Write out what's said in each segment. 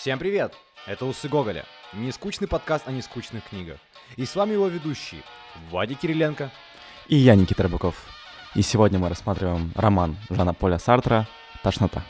Всем привет! Это Усы Гоголя. Нескучный подкаст о нескучных книгах. И с вами его ведущий Вадик Кириленко. И я, Никита Рыбаков. И сегодня мы рассматриваем роман Жана Поля Сартра «Тошнота».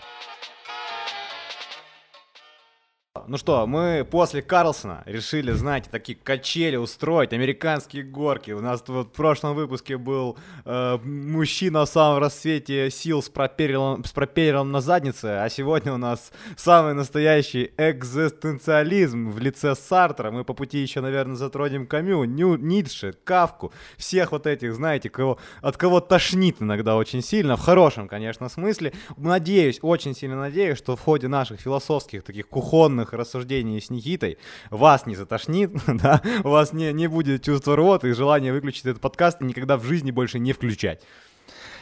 Ну что, мы после Карлсона решили, знаете, такие качели устроить, американские горки. У нас вот в прошлом выпуске был э, мужчина в самом рассвете сил с пропеллером, с пропеллером на заднице, а сегодня у нас самый настоящий экзистенциализм в лице Сартра. Мы по пути еще, наверное, затронем Камю, Ню, Ницше, Кавку, всех вот этих, знаете, кого, от кого тошнит иногда очень сильно, в хорошем, конечно, смысле. Надеюсь, очень сильно надеюсь, что в ходе наших философских таких кухонных рассуждений с Никитой вас не затошнит, да, у вас не, не будет чувства рвоты и желания выключить этот подкаст и никогда в жизни больше не включать.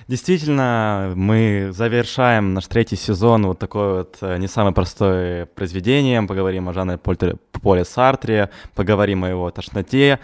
Действительно, мы завершаем наш третий сезон вот такое вот э, не самое простое произведение. Поговорим о Жанне Поле Сартре, поговорим о его тошноте.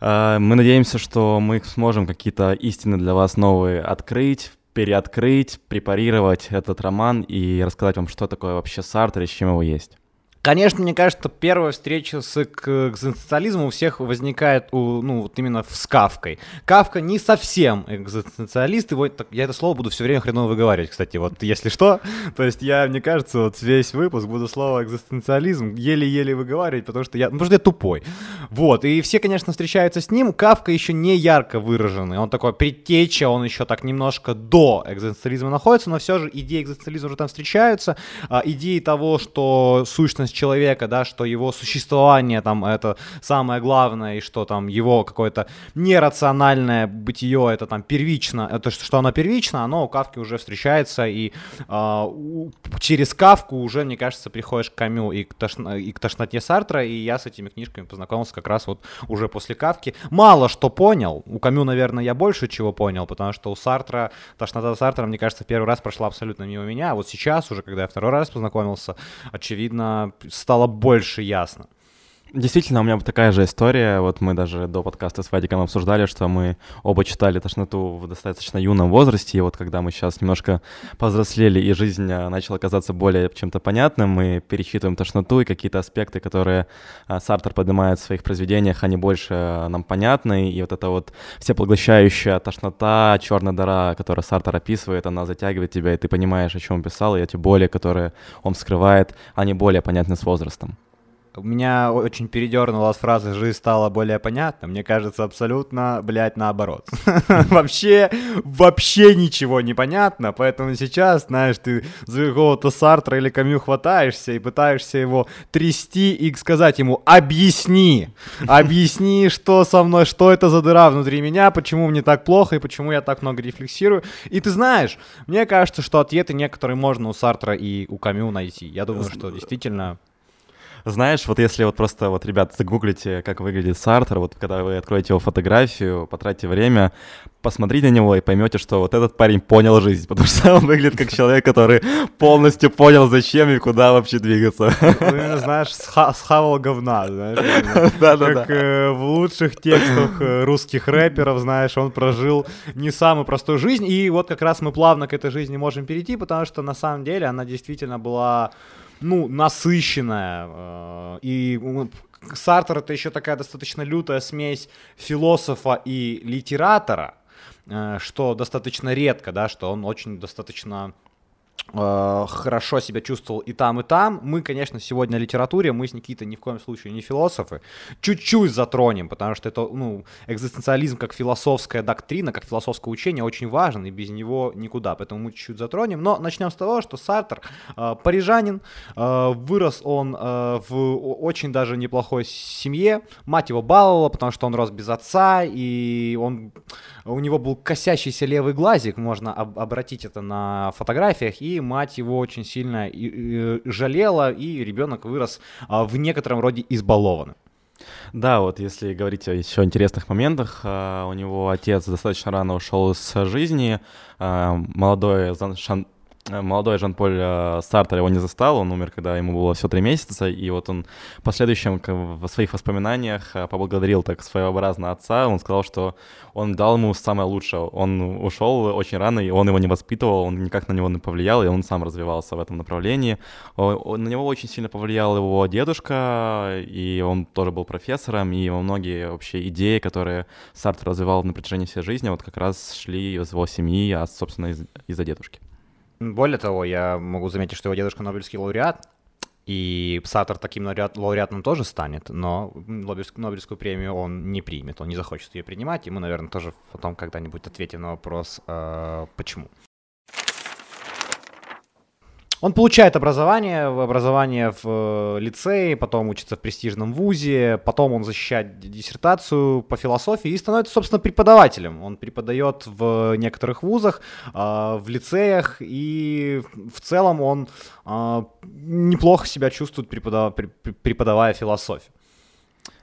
Э, мы надеемся, что мы сможем какие-то истины для вас новые открыть, переоткрыть, препарировать этот роман и рассказать вам, что такое вообще Сартр и с чем его есть. Конечно, мне кажется, первая встреча с экзистенциализмом у всех возникает у, ну, вот именно с Кавкой. Кавка не совсем экзистенциалист, его, так, я это слово буду все время хреново выговаривать, кстати, вот если что. То есть я, мне кажется, вот весь выпуск буду слово экзистенциализм еле-еле выговаривать, потому что я, ну, потому что я тупой. Вот, и все, конечно, встречаются с ним. Кавка еще не ярко выраженный, он такой предтеча, он еще так немножко до экзистенциализма находится, но все же идеи экзистенциализма уже там встречаются, а, идеи того, что сущность сущность человека, да, что его существование там это самое главное, и что там его какое-то нерациональное бытие, это там первично, это что оно первично, оно у Кавки уже встречается, и э, через Кавку уже, мне кажется, приходишь к Камю и к, тошно, и к тошноте Сартра, и я с этими книжками познакомился как раз вот уже после Кавки. Мало что понял, у Камю, наверное, я больше чего понял, потому что у Сартра, тошнота Сартра, мне кажется, первый раз прошла абсолютно мимо меня, а вот сейчас уже, когда я второй раз познакомился, очевидно, стало больше ясно. Действительно, у меня такая же история. Вот мы даже до подкаста с Вадиком обсуждали, что мы оба читали «Тошноту» в достаточно юном возрасте. И вот когда мы сейчас немножко повзрослели, и жизнь а, начала казаться более чем-то понятным, мы перечитываем «Тошноту», и какие-то аспекты, которые а, Сартер поднимает в своих произведениях, они больше а, нам понятны. И вот эта вот всепоглощающая тошнота, черная дыра, которую Сартер описывает, она затягивает тебя, и ты понимаешь, о чем он писал, и эти боли, которые он вскрывает, они более понятны с возрастом. Меня очень передернула фраза «жизнь стала более понятна». Мне кажется, абсолютно, блядь, наоборот. вообще, вообще ничего не понятно, поэтому сейчас, знаешь, ты за какого-то Сартра или Камю хватаешься и пытаешься его трясти и сказать ему «объясни! Объясни, что со мной, что это за дыра внутри меня, почему мне так плохо и почему я так много рефлексирую». И ты знаешь, мне кажется, что ответы некоторые можно у Сартра и у Камю найти. Я думаю, что действительно знаешь, вот если вот просто вот, ребят, загуглите, как выглядит Сартер, вот когда вы откроете его фотографию, потратите время, посмотрите на него и поймете, что вот этот парень понял жизнь, потому что он выглядит как человек, который полностью понял, зачем и куда вообще двигаться. Ну, знаешь, схавал говна, знаешь. Как э, в лучших текстах э, русских рэперов, знаешь, он прожил не самую простую жизнь, и вот как раз мы плавно к этой жизни можем перейти, потому что на самом деле она действительно была ну, насыщенная. Э, и Сартер это еще такая достаточно лютая смесь философа и литератора, э, что достаточно редко, да, что он очень достаточно хорошо себя чувствовал и там, и там. Мы, конечно, сегодня о литературе, мы с Никитой ни в коем случае не философы. Чуть-чуть затронем, потому что это, ну, экзистенциализм как философская доктрина, как философское учение очень важен, и без него никуда, поэтому мы чуть-чуть затронем. Но начнем с того, что Сартер э, парижанин, э, вырос он э, в очень даже неплохой семье, мать его баловала, потому что он рос без отца, и он, у него был косящийся левый глазик, можно об- обратить это на фотографиях, и мать его очень сильно и, и, жалела, и ребенок вырос а, в некотором роде избалованным. Да, вот если говорить о еще интересных моментах, у него отец достаточно рано ушел из жизни, молодой Э, молодой Жан-Поль э, Сартер его не застал, он умер, когда ему было всего три месяца, и вот он в последующем в своих воспоминаниях э, поблагодарил так своеобразно отца, он сказал, что он дал ему самое лучшее, он ушел очень рано, и он его не воспитывал, он никак на него не повлиял, и он сам развивался в этом направлении. На него очень сильно повлиял его дедушка, и он тоже был профессором, и его многие вообще идеи, которые Сартер развивал на протяжении всей жизни, вот как раз шли из его семьи, а, собственно, из- из-за дедушки. Более того, я могу заметить, что его дедушка Нобелевский лауреат, и Саттер таким лауреатом тоже станет, но Нобелевскую премию он не примет, он не захочет ее принимать, и мы, наверное, тоже потом когда-нибудь ответим на вопрос, э, почему. Он получает образование, образование в э, лицее, потом учится в престижном вузе, потом он защищает диссертацию по философии и становится, собственно, преподавателем. Он преподает в некоторых вузах, а, в лицеях, и в целом он а, неплохо себя чувствует, преподавая философию.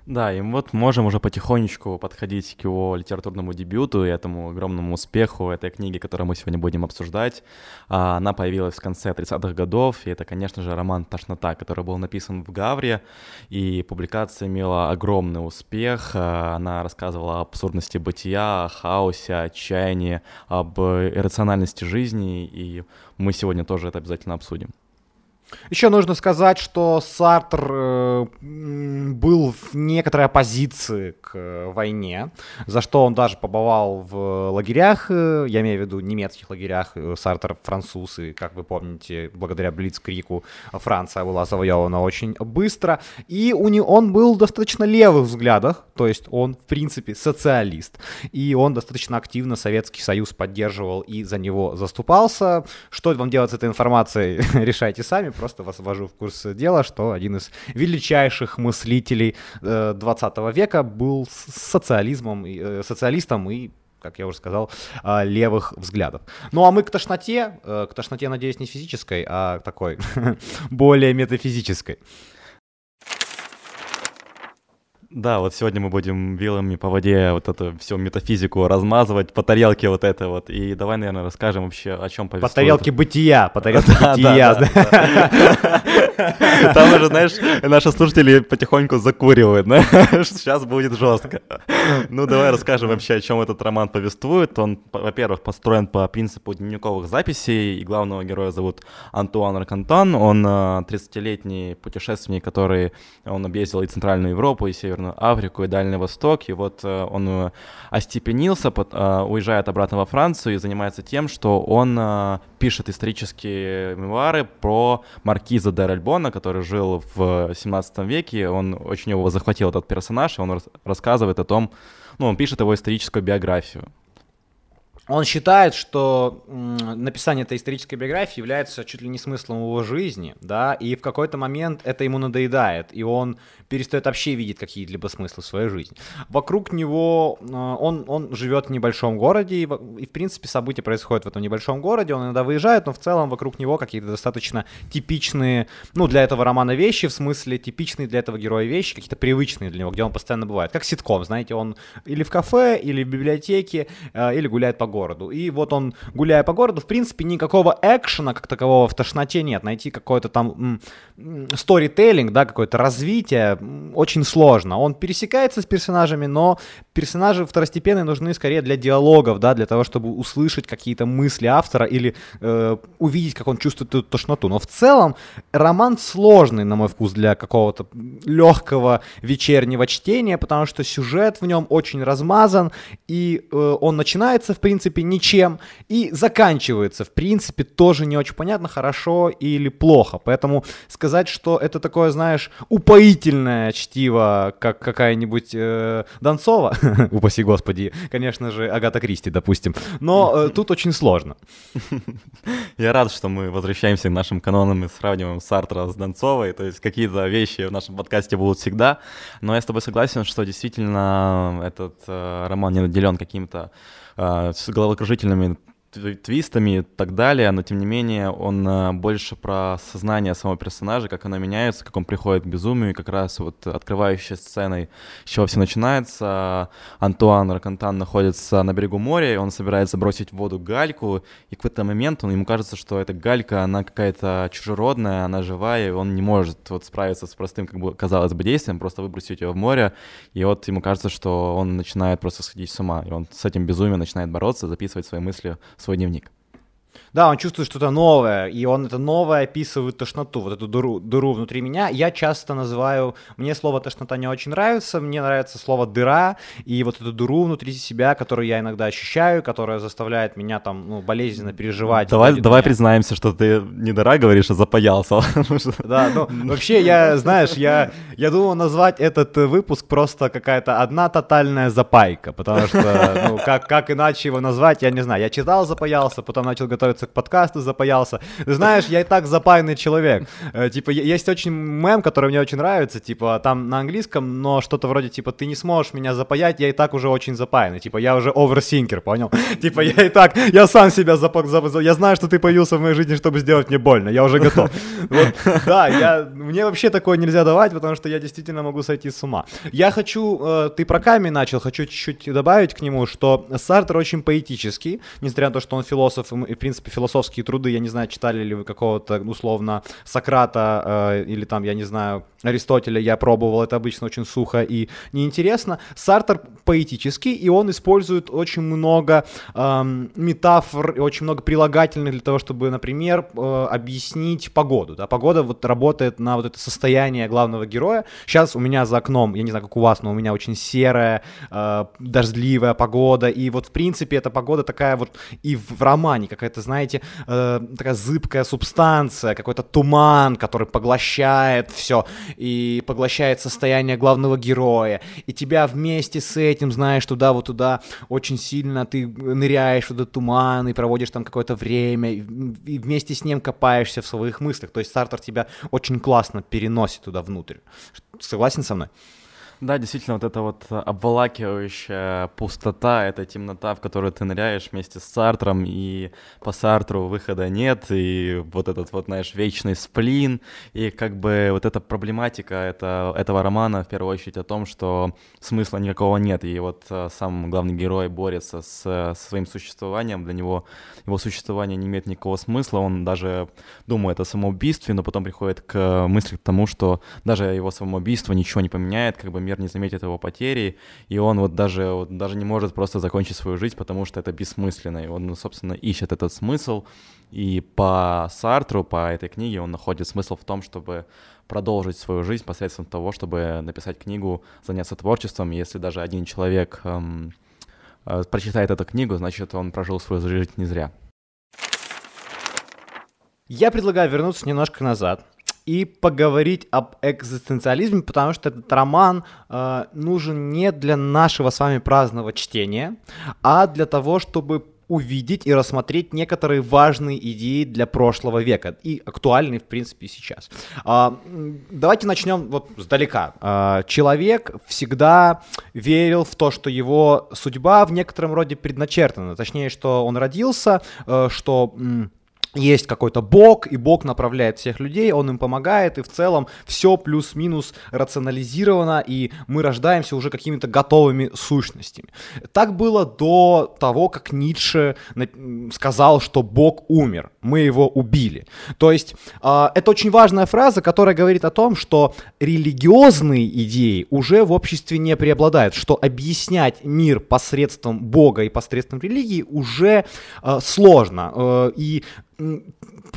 Да, и вот можем уже потихонечку подходить к его литературному дебюту и этому огромному успеху этой книги, которую мы сегодня будем обсуждать. А, она появилась в конце 30-х годов, и это, конечно же, роман «Тошнота», который был написан в Гавре, и публикация имела огромный успех. А, она рассказывала о абсурдности бытия, о хаосе, отчаянии, об иррациональности жизни, и мы сегодня тоже это обязательно обсудим. Еще нужно сказать, что Сартр э, был в некоторой оппозиции к э, войне, за что он даже побывал в лагерях, э, я имею в виду немецких лагерях, Сартр француз, и, как вы помните, благодаря Блицкрику Франция была завоевана очень быстро, и у него, он был достаточно левых взглядах, то есть он, в принципе, социалист, и он достаточно активно Советский Союз поддерживал и за него заступался. Что вам делать с этой информацией, решайте сами, просто вас ввожу в курс дела, что один из величайших мыслителей э, 20 века был социализмом, э, социалистом и как я уже сказал, э, левых взглядов. Ну а мы к тошноте, э, к тошноте, надеюсь, не физической, а такой более метафизической. Да, вот сегодня мы будем вилами по воде вот эту всю метафизику размазывать по тарелке вот это вот. И давай, наверное, расскажем вообще, о чем повествует. По тарелке бытия, по тарелке бытия. Там уже, знаешь, наши слушатели потихоньку закуривают, да? Сейчас будет жестко. Ну, давай расскажем вообще, о чем этот роман повествует. Он, во-первых, построен по принципу дневниковых записей, и главного героя зовут Антуан Ракантон. Он 30-летний э, путешественник, который, он объездил и Центральную Европу, и Северную Африку и Дальний Восток, и вот э, он э, остепенился, уезжает обратно во Францию и занимается тем, что он пишет исторические мемуары про маркиза де Рельбона, который жил в 17 веке, он очень его захватил этот персонаж, и он рассказывает о том, ну, он пишет его историческую биографию. Он считает, что написание этой исторической биографии является чуть ли не смыслом его жизни, да, и в какой-то момент это ему надоедает, и он перестает вообще видеть какие-либо смыслы в своей жизни. Вокруг него а, он, он живет в небольшом городе, и, и в принципе события происходят в этом небольшом городе, он иногда выезжает, но в целом вокруг него какие-то достаточно типичные, ну, для этого романа вещи, в смысле типичные для этого героя вещи, какие-то привычные для него, где он постоянно бывает, как ситком, знаете, он или в кафе, или в библиотеке, а, или гуляет по городу. И вот он, гуляя по городу, в принципе, никакого экшена как такового в тошноте нет. Найти какой-то там сторителлинг, да, какое-то развитие очень сложно. Он пересекается с персонажами, но персонажи второстепенные нужны скорее для диалогов, да, для того, чтобы услышать какие-то мысли автора или э, увидеть, как он чувствует эту тошноту. Но в целом роман сложный, на мой вкус, для какого-то легкого вечернего чтения, потому что сюжет в нем очень размазан, и э, он начинается, в принципе, ничем, и заканчивается, в принципе, тоже не очень понятно, хорошо или плохо. Поэтому сказать, что это такое, знаешь, упоительное чтиво, как какая-нибудь э, Донцова, упаси господи, конечно же, Агата Кристи, допустим, но э, тут очень сложно. Я рад, что мы возвращаемся к нашим канонам и сравниваем Сартра с Донцовой, то есть какие-то вещи в нашем подкасте будут всегда, но я с тобой согласен, что действительно этот э, роман не наделен какими-то э, головокружительными твистами и так далее, но тем не менее он э, больше про сознание самого персонажа, как оно меняется, как он приходит к безумию, и как раз вот открывающей сценой, с чего все начинается, Антуан Ракантан находится на берегу моря, и он собирается бросить в воду гальку, и в какой-то момент он, ему кажется, что эта галька, она какая-то чужеродная, она живая, и он не может вот справиться с простым, как бы, казалось бы, действием, просто выбросить ее в море, и вот ему кажется, что он начинает просто сходить с ума, и он с этим безумием начинает бороться, записывать свои мысли свой дневник. Да, он чувствует что-то новое, и он это новое описывает тошноту, вот эту дыру, дыру внутри меня. Я часто называю, мне слово тошнота не очень нравится, мне нравится слово дыра, и вот эту дыру внутри себя, которую я иногда ощущаю, которая заставляет меня там, ну, болезненно переживать. Давай, давай признаемся, что ты не дыра говоришь, а запаялся. Да, ну, вообще, я, знаешь, я, я думал назвать этот выпуск просто какая-то одна тотальная запайка, потому что, ну, как, как иначе его назвать, я не знаю. Я читал «Запаялся», потом начал готовиться к подкасту запаялся. Ты знаешь, я и так запаянный человек. Э, типа, есть очень мем, который мне очень нравится, типа, там на английском, но что-то вроде, типа, ты не сможешь меня запаять, я и так уже очень запаянный. Типа, я уже оверсинкер, понял? Типа, я и так, я сам себя запак, я знаю, что ты появился в моей жизни, чтобы сделать мне больно, я уже готов. Вот, да, я, мне вообще такое нельзя давать, потому что я действительно могу сойти с ума. Я хочу, э, ты про Ками начал, хочу чуть-чуть добавить к нему, что Сартер очень поэтический, несмотря на то, что он философ, и, в принципе, философские труды, я не знаю, читали ли вы какого-то, условно, Сократа э, или там, я не знаю, Аристотеля, я пробовал, это обычно очень сухо и неинтересно. Сартер поэтический, и он использует очень много э, метафор и очень много прилагательных для того, чтобы, например, э, объяснить погоду. Да? Погода вот работает на вот это состояние главного героя. Сейчас у меня за окном, я не знаю, как у вас, но у меня очень серая, э, дождливая погода, и вот в принципе эта погода такая вот и в романе какая-то, знаете, э, такая зыбкая субстанция, какой-то туман, который поглощает все и поглощает состояние главного героя, и тебя вместе с этим, знаешь, туда вот туда очень сильно ты ныряешь в этот туман и проводишь там какое-то время, и вместе с ним копаешься в своих мыслях, то есть стартер тебя очень классно переносит туда внутрь. Согласен со мной? Да, действительно, вот эта вот обволакивающая пустота, эта темнота, в которую ты ныряешь вместе с Сартром, и по Сартру выхода нет, и вот этот вот, знаешь, вечный сплин, и как бы вот эта проблематика это, этого романа в первую очередь о том, что смысла никакого нет, и вот э, сам главный герой борется с, со своим существованием, для него его существование не имеет никакого смысла, он даже думает о самоубийстве, но потом приходит к мысли к тому, что даже его самоубийство ничего не поменяет, как бы мир не заметит его потери, и он вот даже, вот даже не может просто закончить свою жизнь, потому что это бессмысленно, и он, ну, собственно, ищет этот смысл, и по Сартру, по этой книге он находит смысл в том, чтобы продолжить свою жизнь посредством того, чтобы написать книгу, заняться творчеством, если даже один человек эм, э, прочитает эту книгу, значит, он прожил свою жизнь не зря. Я предлагаю вернуться немножко назад и поговорить об экзистенциализме, потому что этот роман э, нужен не для нашего с вами праздного чтения, а для того, чтобы увидеть и рассмотреть некоторые важные идеи для прошлого века и актуальные, в принципе, сейчас. А, давайте начнем вот сдалека. А, человек всегда верил в то, что его судьба в некотором роде предначертана, точнее, что он родился, э, что есть какой-то бог, и бог направляет всех людей, он им помогает, и в целом все плюс-минус рационализировано, и мы рождаемся уже какими-то готовыми сущностями. Так было до того, как Ницше сказал, что бог умер, мы его убили. То есть э, это очень важная фраза, которая говорит о том, что религиозные идеи уже в обществе не преобладают, что объяснять мир посредством бога и посредством религии уже э, сложно. Э, и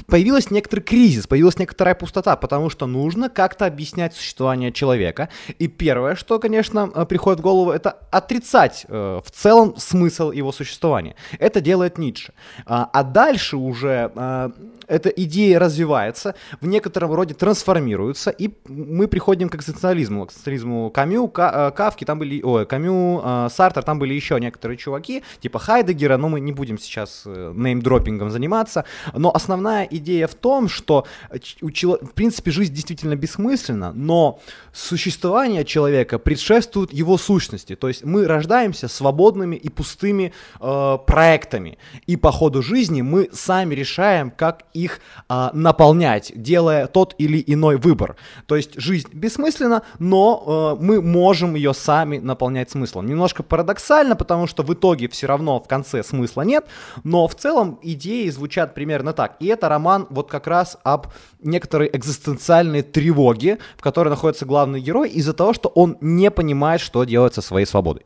появился некоторый кризис, появилась некоторая пустота, потому что нужно как-то объяснять существование человека. И первое, что, конечно, э, приходит в голову, это отрицать э, в целом смысл его существования. Это делает Ницше. А, а дальше уже э, эта идея развивается, в некотором роде трансформируется, и мы приходим к экзистенциализму, к экзистенциализму Камю, Кавки, там были, ой, Камю, Сартер, там были еще некоторые чуваки, типа Хайдегера, но мы не будем сейчас неймдропингом заниматься, Но основная идея в том, что у чело... в принципе жизнь действительно бессмысленна, но существование человека предшествует его сущности. То есть мы рождаемся свободными и пустыми э, проектами, и по ходу жизни мы сами решаем, как их э, наполнять, делая тот или иной выбор. То есть жизнь бессмысленна, но э, мы можем ее сами наполнять смыслом. Немножко парадоксально, потому что в итоге все равно в конце смысла нет, но в целом идеи звучат примерно так. И это роман вот как раз об некоторой экзистенциальной тревоге, в которой находится главный герой, из-за того, что он не понимает, что делать со своей свободой.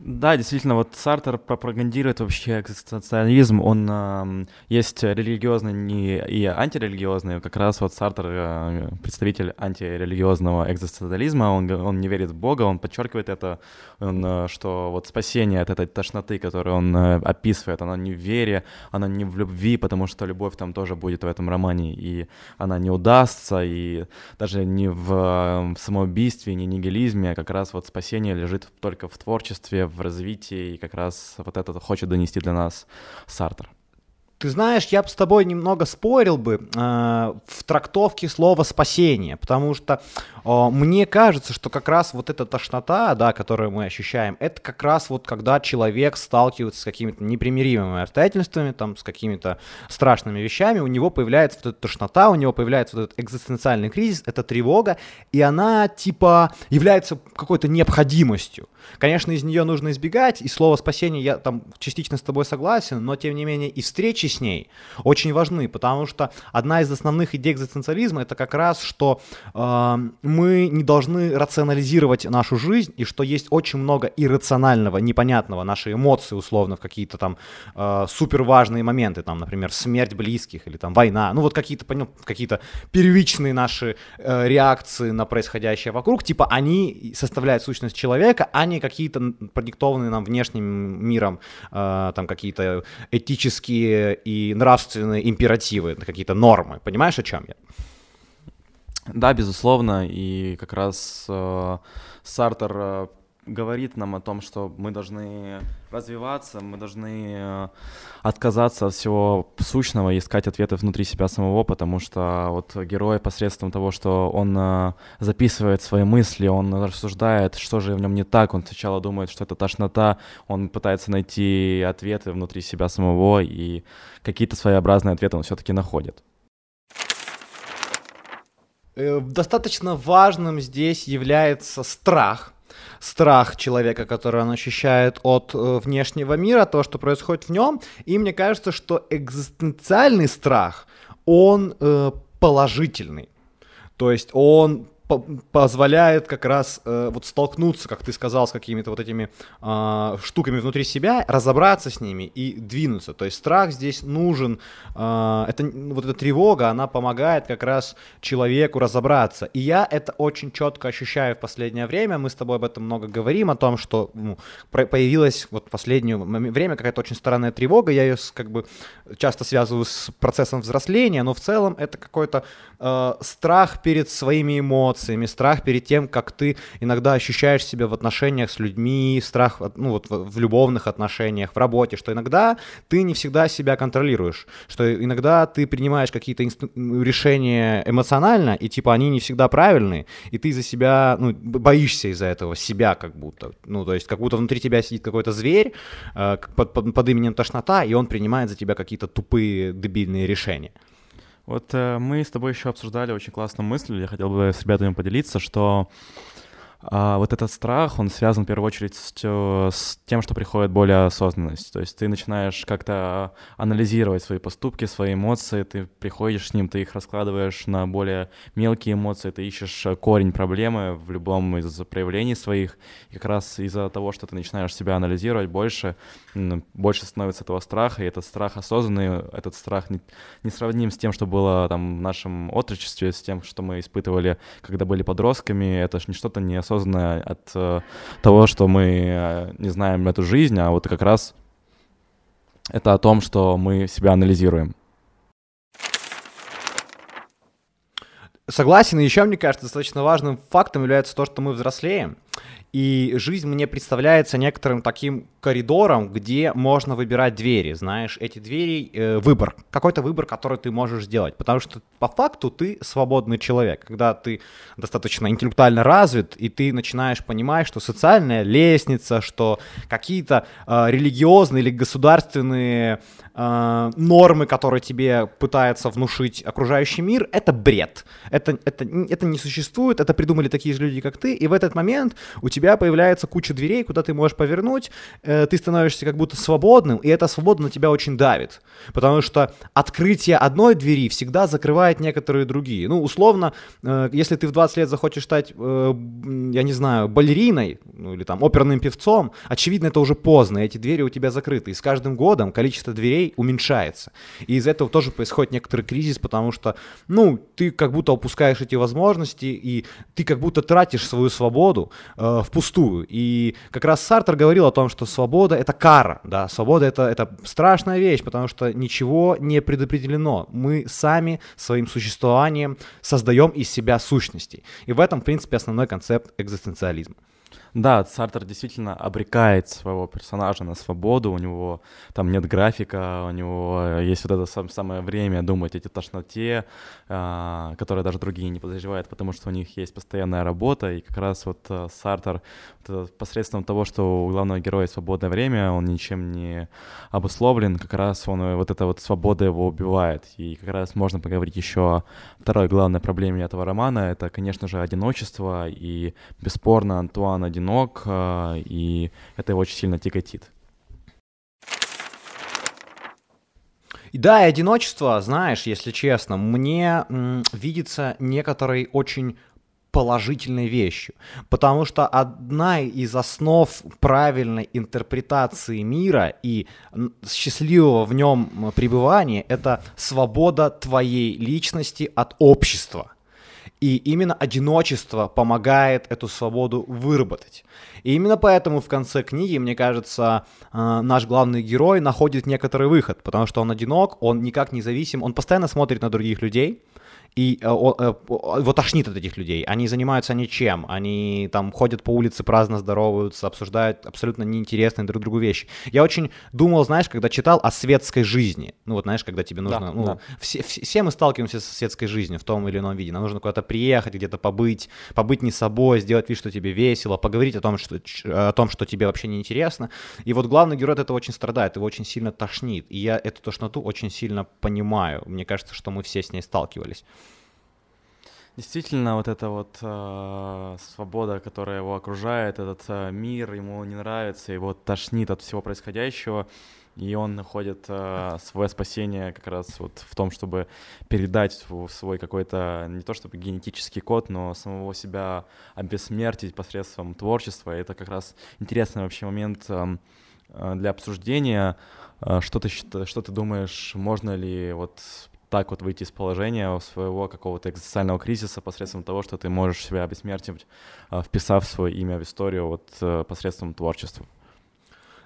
Да, действительно, вот Сартер пропагандирует вообще экзистенциализм, он э, есть религиозный не, и антирелигиозный, как раз вот Сартер э, представитель антирелигиозного экзистенциализма, он, он не верит в Бога, он подчеркивает это, он, э, что вот спасение от этой тошноты, которую он э, описывает, она не в вере, она не в любви, потому что любовь там тоже будет в этом романе, и она не удастся, и даже не в, э, в самоубийстве, не нигилизме, а как раз вот спасение лежит только в творчестве, в развитии, и как раз вот это хочет донести для нас Сартер. Ты знаешь, я бы с тобой немного спорил бы э, в трактовке слова спасение, потому что э, мне кажется, что как раз вот эта тошнота, да, которую мы ощущаем, это как раз вот когда человек сталкивается с какими-то непримиримыми обстоятельствами, там, с какими-то страшными вещами, у него появляется вот эта тошнота, у него появляется вот этот экзистенциальный кризис, это тревога, и она типа является какой-то необходимостью. Конечно, из нее нужно избегать, и слово спасение я там частично с тобой согласен, но тем не менее и встречи с ней очень важны, потому что одна из основных идей экзистенциализма это как раз, что э, мы не должны рационализировать нашу жизнь, и что есть очень много иррационального, непонятного, наши эмоции условно в какие-то там э, супер важные моменты, там, например, смерть близких или там война, ну вот какие-то, ну, какие-то первичные наши э, реакции на происходящее вокруг, типа они составляют сущность человека, а не какие-то продиктованные нам внешним миром, э, там какие-то этические и нравственные императивы, какие-то нормы. Понимаешь, о чем я? Да, безусловно, и как раз э, Сартер э, говорит нам о том, что мы должны развиваться, мы должны э, отказаться от всего сущного и искать ответы внутри себя самого, потому что вот герой посредством того, что он э, записывает свои мысли, он рассуждает, что же в нем не так, он сначала думает, что это тошнота, он пытается найти ответы внутри себя самого, и какие-то своеобразные ответы он все-таки находит. Э, достаточно важным здесь является страх, страх человека, который он ощущает от э, внешнего мира, то, что происходит в нем. И мне кажется, что экзистенциальный страх, он э, положительный. То есть он позволяет как раз э, вот столкнуться, как ты сказал, с какими-то вот этими э, штуками внутри себя, разобраться с ними и двинуться. То есть страх здесь нужен, э, это вот эта тревога, она помогает как раз человеку разобраться. И я это очень четко ощущаю в последнее время. Мы с тобой об этом много говорим о том, что ну, появилась вот в последнее время какая-то очень странная тревога. Я ее как бы часто связываю с процессом взросления, но в целом это какой-то э, страх перед своими эмоциями, страх перед тем, как ты иногда ощущаешь себя в отношениях с людьми, страх ну, вот в, любовных отношениях, в работе, что иногда ты не всегда себя контролируешь, что иногда ты принимаешь какие-то инст... решения эмоционально, и типа они не всегда правильные, и ты за себя, ну, боишься из-за этого себя как будто, ну, то есть как будто внутри тебя сидит какой-то зверь э, под, под, под именем тошнота, и он принимает за тебя какие-то тупые дебильные решения. Вот э, мы с тобой еще обсуждали очень классную мысль, я хотел бы с ребятами поделиться, что а вот этот страх, он связан в первую очередь с, с тем, что приходит более осознанность. То есть ты начинаешь как-то анализировать свои поступки, свои эмоции, ты приходишь с ним, ты их раскладываешь на более мелкие эмоции, ты ищешь корень проблемы в любом из проявлений своих. И как раз из-за того, что ты начинаешь себя анализировать больше, больше становится этого страха, и этот страх осознанный, этот страх не, не сравним с тем, что было там в нашем отрочестве, с тем, что мы испытывали, когда были подростками. Это же не что-то неосознанное осознанно от э, того, что мы э, не знаем эту жизнь, а вот как раз это о том, что мы себя анализируем. Согласен, и еще, мне кажется, достаточно важным фактом является то, что мы взрослеем. И жизнь мне представляется некоторым таким коридором, где можно выбирать двери, знаешь, эти двери, э, выбор, какой-то выбор, который ты можешь сделать, потому что по факту ты свободный человек, когда ты достаточно интеллектуально развит, и ты начинаешь понимать, что социальная лестница, что какие-то э, религиозные или государственные э, нормы, которые тебе пытается внушить окружающий мир, это бред. Это, это, это не существует, это придумали такие же люди, как ты, и в этот момент у тебя появляется куча дверей, куда ты можешь повернуть, э, ты становишься как будто свободным, и эта свобода на тебя очень давит, потому что открытие одной двери всегда закрывает некоторые другие. Ну, условно, э, если ты в 20 лет захочешь стать, э, я не знаю, балериной, ну или там оперным певцом, очевидно, это уже поздно, эти двери у тебя закрыты, и с каждым годом количество дверей рублей уменьшается. И из этого тоже происходит некоторый кризис, потому что, ну, ты как будто упускаешь эти возможности, и ты как будто тратишь свою свободу э, впустую. И как раз Сартер говорил о том, что свобода — это кара, да, свобода это, — это страшная вещь, потому что ничего не предопределено. Мы сами своим существованием создаем из себя сущностей. И в этом, в принципе, основной концепт экзистенциализма. Да, Сартер действительно обрекает своего персонажа на свободу, у него там нет графика, у него есть вот это сам, самое время думать о тошноте, э, которое даже другие не подозревают, потому что у них есть постоянная работа, и как раз вот э, Сартер вот, посредством того, что у главного героя свободное время, он ничем не обусловлен, как раз он э, вот эта вот свобода его убивает, и как раз можно поговорить еще о второй главной проблеме этого романа, это, конечно же, одиночество, и бесспорно Антуан одинок одинок, а, и это его очень сильно тяготит. Да, и одиночество, знаешь, если честно, мне м, видится некоторой очень положительной вещью. Потому что одна из основ правильной интерпретации мира и счастливого в нем пребывания — это свобода твоей личности от общества. И именно одиночество помогает эту свободу выработать. И именно поэтому в конце книги, мне кажется, э, наш главный герой находит некоторый выход, потому что он одинок, он никак не зависим, он постоянно смотрит на других людей, и э, э, его тошнит от этих людей. Они занимаются ничем, они там ходят по улице, праздно здороваются, обсуждают абсолютно неинтересные друг другу вещи. Я очень думал, знаешь, когда читал о светской жизни, ну вот знаешь, когда тебе нужно, да, ну, да. Все, все мы сталкиваемся со светской жизнью в том или ином виде, нам нужно куда-то приехать, где-то побыть, побыть не собой, сделать вид, что тебе весело, поговорить о том, что, о том, что тебе вообще не интересно. И вот главный герой от этого очень страдает, его очень сильно тошнит, и я эту тошноту очень сильно понимаю. Мне кажется, что мы все с ней сталкивались. Действительно, вот эта вот э, свобода, которая его окружает, этот э, мир, ему не нравится, его тошнит от всего происходящего, и он находит э, свое спасение как раз вот в том, чтобы передать свой какой-то, не то чтобы генетический код, но самого себя обессмертить посредством творчества. И это как раз интересный вообще момент э, для обсуждения. Э, что ты, что ты думаешь, можно ли вот так вот выйти из положения своего какого-то экзистенциального кризиса посредством того, что ты можешь себя обессмертить, а, вписав свое имя в историю вот э, посредством творчества?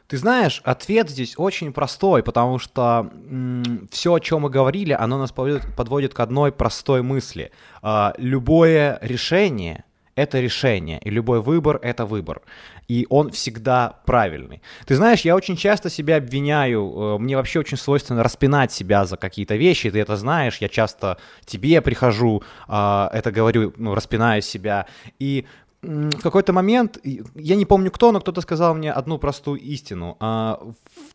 Ты знаешь, ответ здесь очень простой, потому что м- все, о чем мы говорили, оно нас подводит, подводит к одной простой мысли. А, любое решение это решение, и любой выбор — это выбор. И он всегда правильный. Ты знаешь, я очень часто себя обвиняю, э, мне вообще очень свойственно распинать себя за какие-то вещи, ты это знаешь, я часто тебе прихожу, а, это говорю, ну, распинаю себя, и в какой-то момент, я не помню кто, но кто-то сказал мне одну простую истину. А,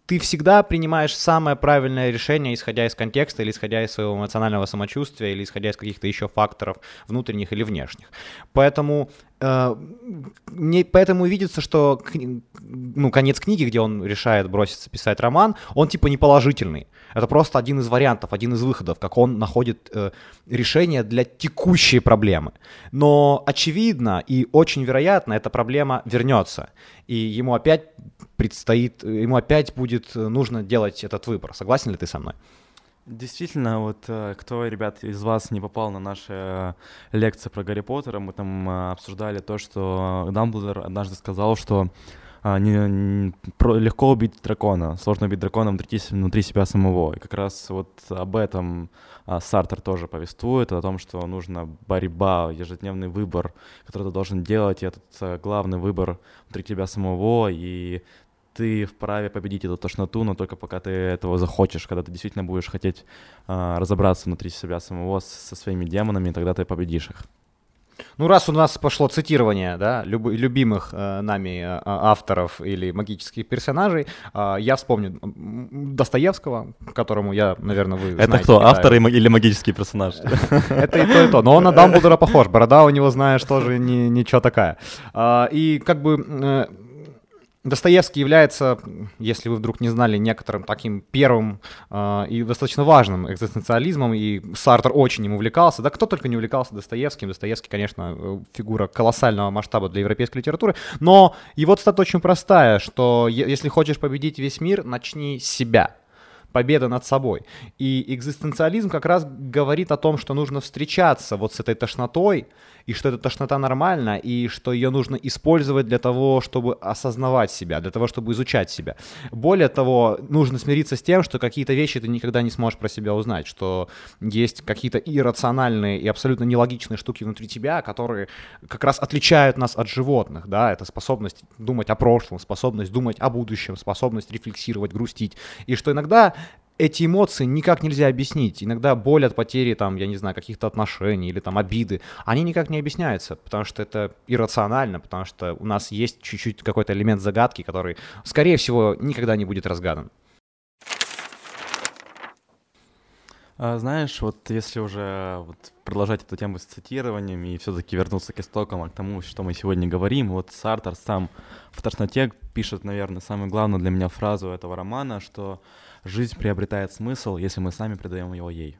ты всегда принимаешь самое правильное решение, исходя из контекста или исходя из своего эмоционального самочувствия или исходя из каких-то еще факторов внутренних или внешних. Поэтому Э, мне поэтому видится, что ну, конец книги, где он решает броситься писать роман, он типа не положительный. Это просто один из вариантов, один из выходов, как он находит э, решение для текущей проблемы. Но очевидно и очень вероятно, эта проблема вернется. И ему опять предстоит, ему опять будет нужно делать этот выбор. Согласен ли ты со мной? Действительно, вот э, кто, ребят, из вас не попал на наши э, лекции про Гарри Поттера, мы там э, обсуждали то, что Дамблдор однажды сказал, что не, не, про, легко убить дракона, сложно убить дракона внутри, внутри себя самого. И как раз вот об этом а, Сартер тоже повествует, о том, что нужна борьба, ежедневный выбор, который ты должен делать, и этот а, главный выбор внутри тебя самого, и ты вправе победить эту тошноту, но только пока ты этого захочешь, когда ты действительно будешь хотеть а, разобраться внутри себя самого со своими демонами, тогда ты победишь их. Ну, раз у нас пошло цитирование, да, люб, любимых э, нами э, авторов или магических персонажей, э, я вспомню Достоевского, которому я, наверное, вы Это кто, Китаю. автор или магический персонаж? Это и то, и то. Но он на Дамблдора похож. Борода у него, знаешь, тоже ничего такая. А, и как бы э, Достоевский является, если вы вдруг не знали, некоторым таким первым э, и достаточно важным экзистенциализмом, и Сартер очень им увлекался. Да кто только не увлекался Достоевским. Достоевский, конечно, э, фигура колоссального масштаба для европейской литературы, но его цитата очень простая, что если хочешь победить весь мир, начни с себя победа над собой. И экзистенциализм как раз говорит о том, что нужно встречаться вот с этой тошнотой, и что эта тошнота нормальна, и что ее нужно использовать для того, чтобы осознавать себя, для того, чтобы изучать себя. Более того, нужно смириться с тем, что какие-то вещи ты никогда не сможешь про себя узнать, что есть какие-то иррациональные и абсолютно нелогичные штуки внутри тебя, которые как раз отличают нас от животных, да, это способность думать о прошлом, способность думать о будущем, способность рефлексировать, грустить, и что иногда эти эмоции никак нельзя объяснить. Иногда боль от потери, там, я не знаю, каких-то отношений или там обиды, они никак не объясняются, потому что это иррационально, потому что у нас есть чуть-чуть какой-то элемент загадки, который, скорее всего, никогда не будет разгадан. А, знаешь, вот если уже вот продолжать эту тему с цитированием и все-таки вернуться к истокам, а к тому, что мы сегодня говорим, вот Сартер сам в «Тошноте» пишет, наверное, самую главную для меня фразу этого романа, что жизнь приобретает смысл, если мы сами придаем его ей.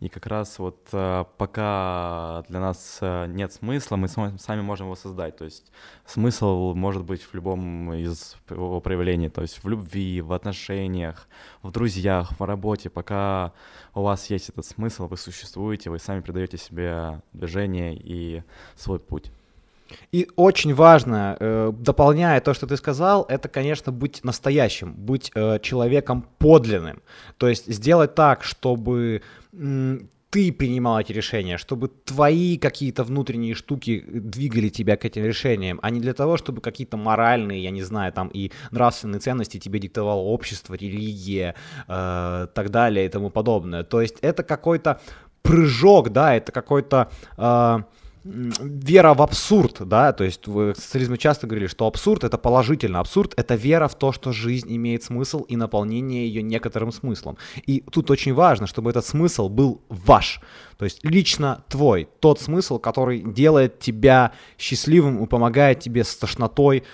И как раз вот э, пока для нас э, нет смысла, мы сами можем его создать. То есть смысл может быть в любом из его проявлений. То есть в любви, в отношениях, в друзьях, в работе. Пока у вас есть этот смысл, вы существуете, вы сами придаете себе движение и свой путь. И очень важно, э, дополняя то, что ты сказал, это, конечно, быть настоящим, быть э, человеком подлинным. То есть сделать так, чтобы ты принимал эти решения, чтобы твои какие-то внутренние штуки двигали тебя к этим решениям, а не для того, чтобы какие-то моральные, я не знаю, там и нравственные ценности тебе диктовало общество, религия, э, так далее и тому подобное. То есть это какой-то прыжок, да, это какой-то... Э, вера в абсурд, да, то есть в социализме часто говорили, что абсурд это положительно, абсурд это вера в то, что жизнь имеет смысл и наполнение ее некоторым смыслом. И тут очень важно, чтобы этот смысл был ваш, то есть лично твой, тот смысл, который делает тебя счастливым и помогает тебе с тошнотой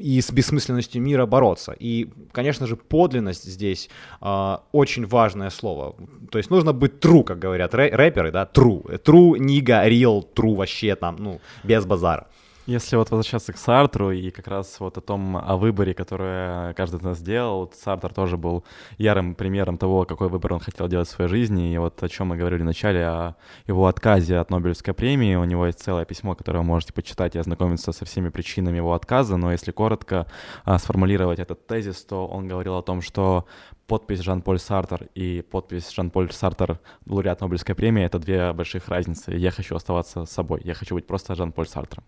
и с бессмысленностью мира бороться. И, конечно же, подлинность здесь э, очень важное слово. То есть нужно быть true, как говорят рэперы, да, true. True, нига, real, true вообще там, ну, без базара. Если вот возвращаться к Сартру и как раз вот о том, о выборе, который каждый из нас сделал, Сартр тоже был ярым примером того, какой выбор он хотел делать в своей жизни, и вот о чем мы говорили вначале, о его отказе от Нобелевской премии, у него есть целое письмо, которое вы можете почитать и ознакомиться со всеми причинами его отказа, но если коротко а, сформулировать этот тезис, то он говорил о том, что подпись Жан-Поль Сартер и подпись Жан-Поль Сартер, лауреат Нобелевской премии, это две больших разницы. Я хочу оставаться собой, я хочу быть просто Жан-Поль Сартером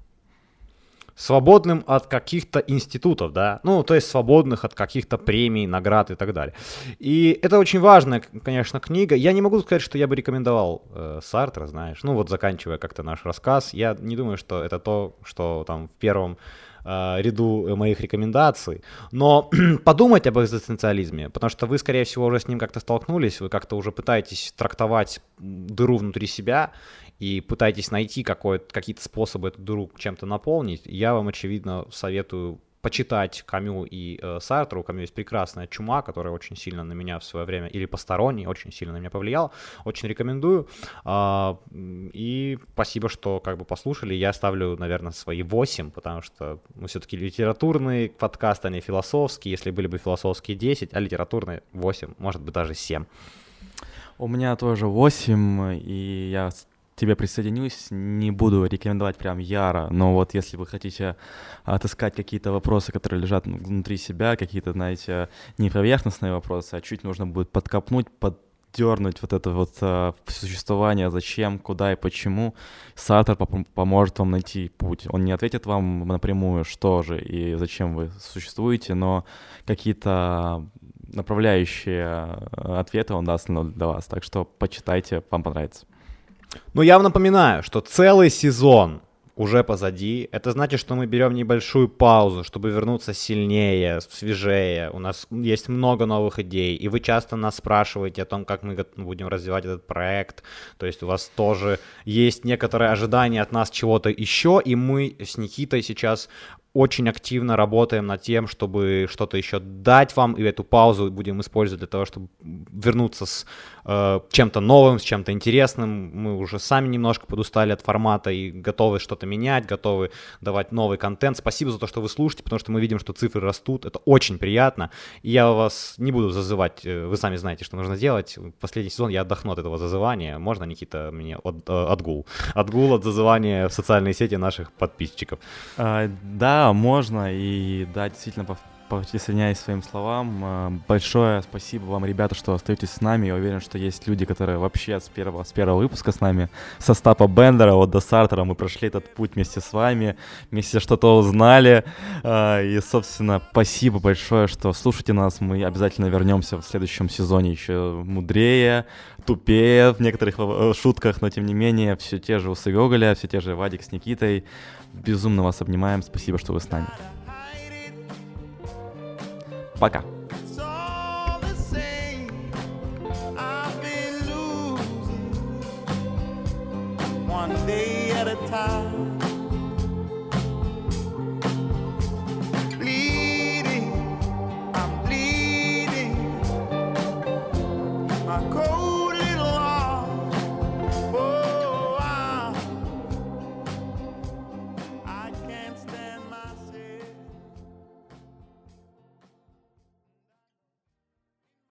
свободным от каких-то институтов, да, ну, то есть свободных от каких-то премий, наград и так далее. И это очень важная, конечно, книга. Я не могу сказать, что я бы рекомендовал э, Сартра, знаешь, ну, вот заканчивая как-то наш рассказ, я не думаю, что это то, что там в первом э, ряду моих рекомендаций. Но подумать об экзистенциализме, потому что вы, скорее всего, уже с ним как-то столкнулись, вы как-то уже пытаетесь трактовать дыру внутри себя, и пытаетесь найти какие-то способы эту дыру чем-то наполнить, я вам, очевидно, советую почитать Камю и э, Сартру. У Камю есть прекрасная «Чума», которая очень сильно на меня в свое время, или «Посторонний», очень сильно на меня повлиял. Очень рекомендую. А, и спасибо, что как бы послушали. Я ставлю, наверное, свои 8, потому что мы все-таки литературный подкаст, а не философский. Если были бы философские 10, а литературные 8, может быть, даже 7. У меня тоже 8, и я тебе присоединюсь, не буду рекомендовать прям яро, но вот если вы хотите отыскать какие-то вопросы, которые лежат внутри себя, какие-то, знаете, не поверхностные вопросы, а чуть нужно будет подкопнуть, под дернуть вот это вот э, существование, зачем, куда и почему, Сатор поможет вам найти путь. Он не ответит вам напрямую, что же и зачем вы существуете, но какие-то направляющие э, ответы он даст для вас. Так что почитайте, вам понравится. Ну, я вам напоминаю, что целый сезон уже позади. Это значит, что мы берем небольшую паузу, чтобы вернуться сильнее, свежее. У нас есть много новых идей, и вы часто нас спрашиваете о том, как мы будем развивать этот проект. То есть у вас тоже есть некоторые ожидания от нас чего-то еще, и мы с Никитой сейчас очень активно работаем над тем, чтобы что-то еще дать вам, и эту паузу будем использовать для того, чтобы вернуться с э, чем-то новым, с чем-то интересным. Мы уже сами немножко подустали от формата и готовы что-то менять, готовы давать новый контент. Спасибо за то, что вы слушаете, потому что мы видим, что цифры растут. Это очень приятно. И я вас не буду зазывать, э, вы сами знаете, что нужно делать. Последний сезон я отдохну от этого зазывания. Можно, Никита, мне от, э, отгул? Отгул от зазывания в социальные сети наших подписчиков. А, да, можно, и да, действительно присоединяюсь к своим словам. А, большое спасибо вам, ребята, что остаетесь с нами. Я уверен, что есть люди, которые вообще с первого, с первого выпуска с нами, со Стапа Бендера, вот до Сартера, мы прошли этот путь вместе с вами, вместе что-то узнали. А, и, собственно, спасибо большое, что слушаете нас. Мы обязательно вернемся в следующем сезоне еще мудрее, тупее в некоторых э, шутках, но тем не менее, все те же усы Гоголя, все те же Вадик с Никитой. Безумно вас обнимаем. Спасибо, что вы с нами. Пока. one day.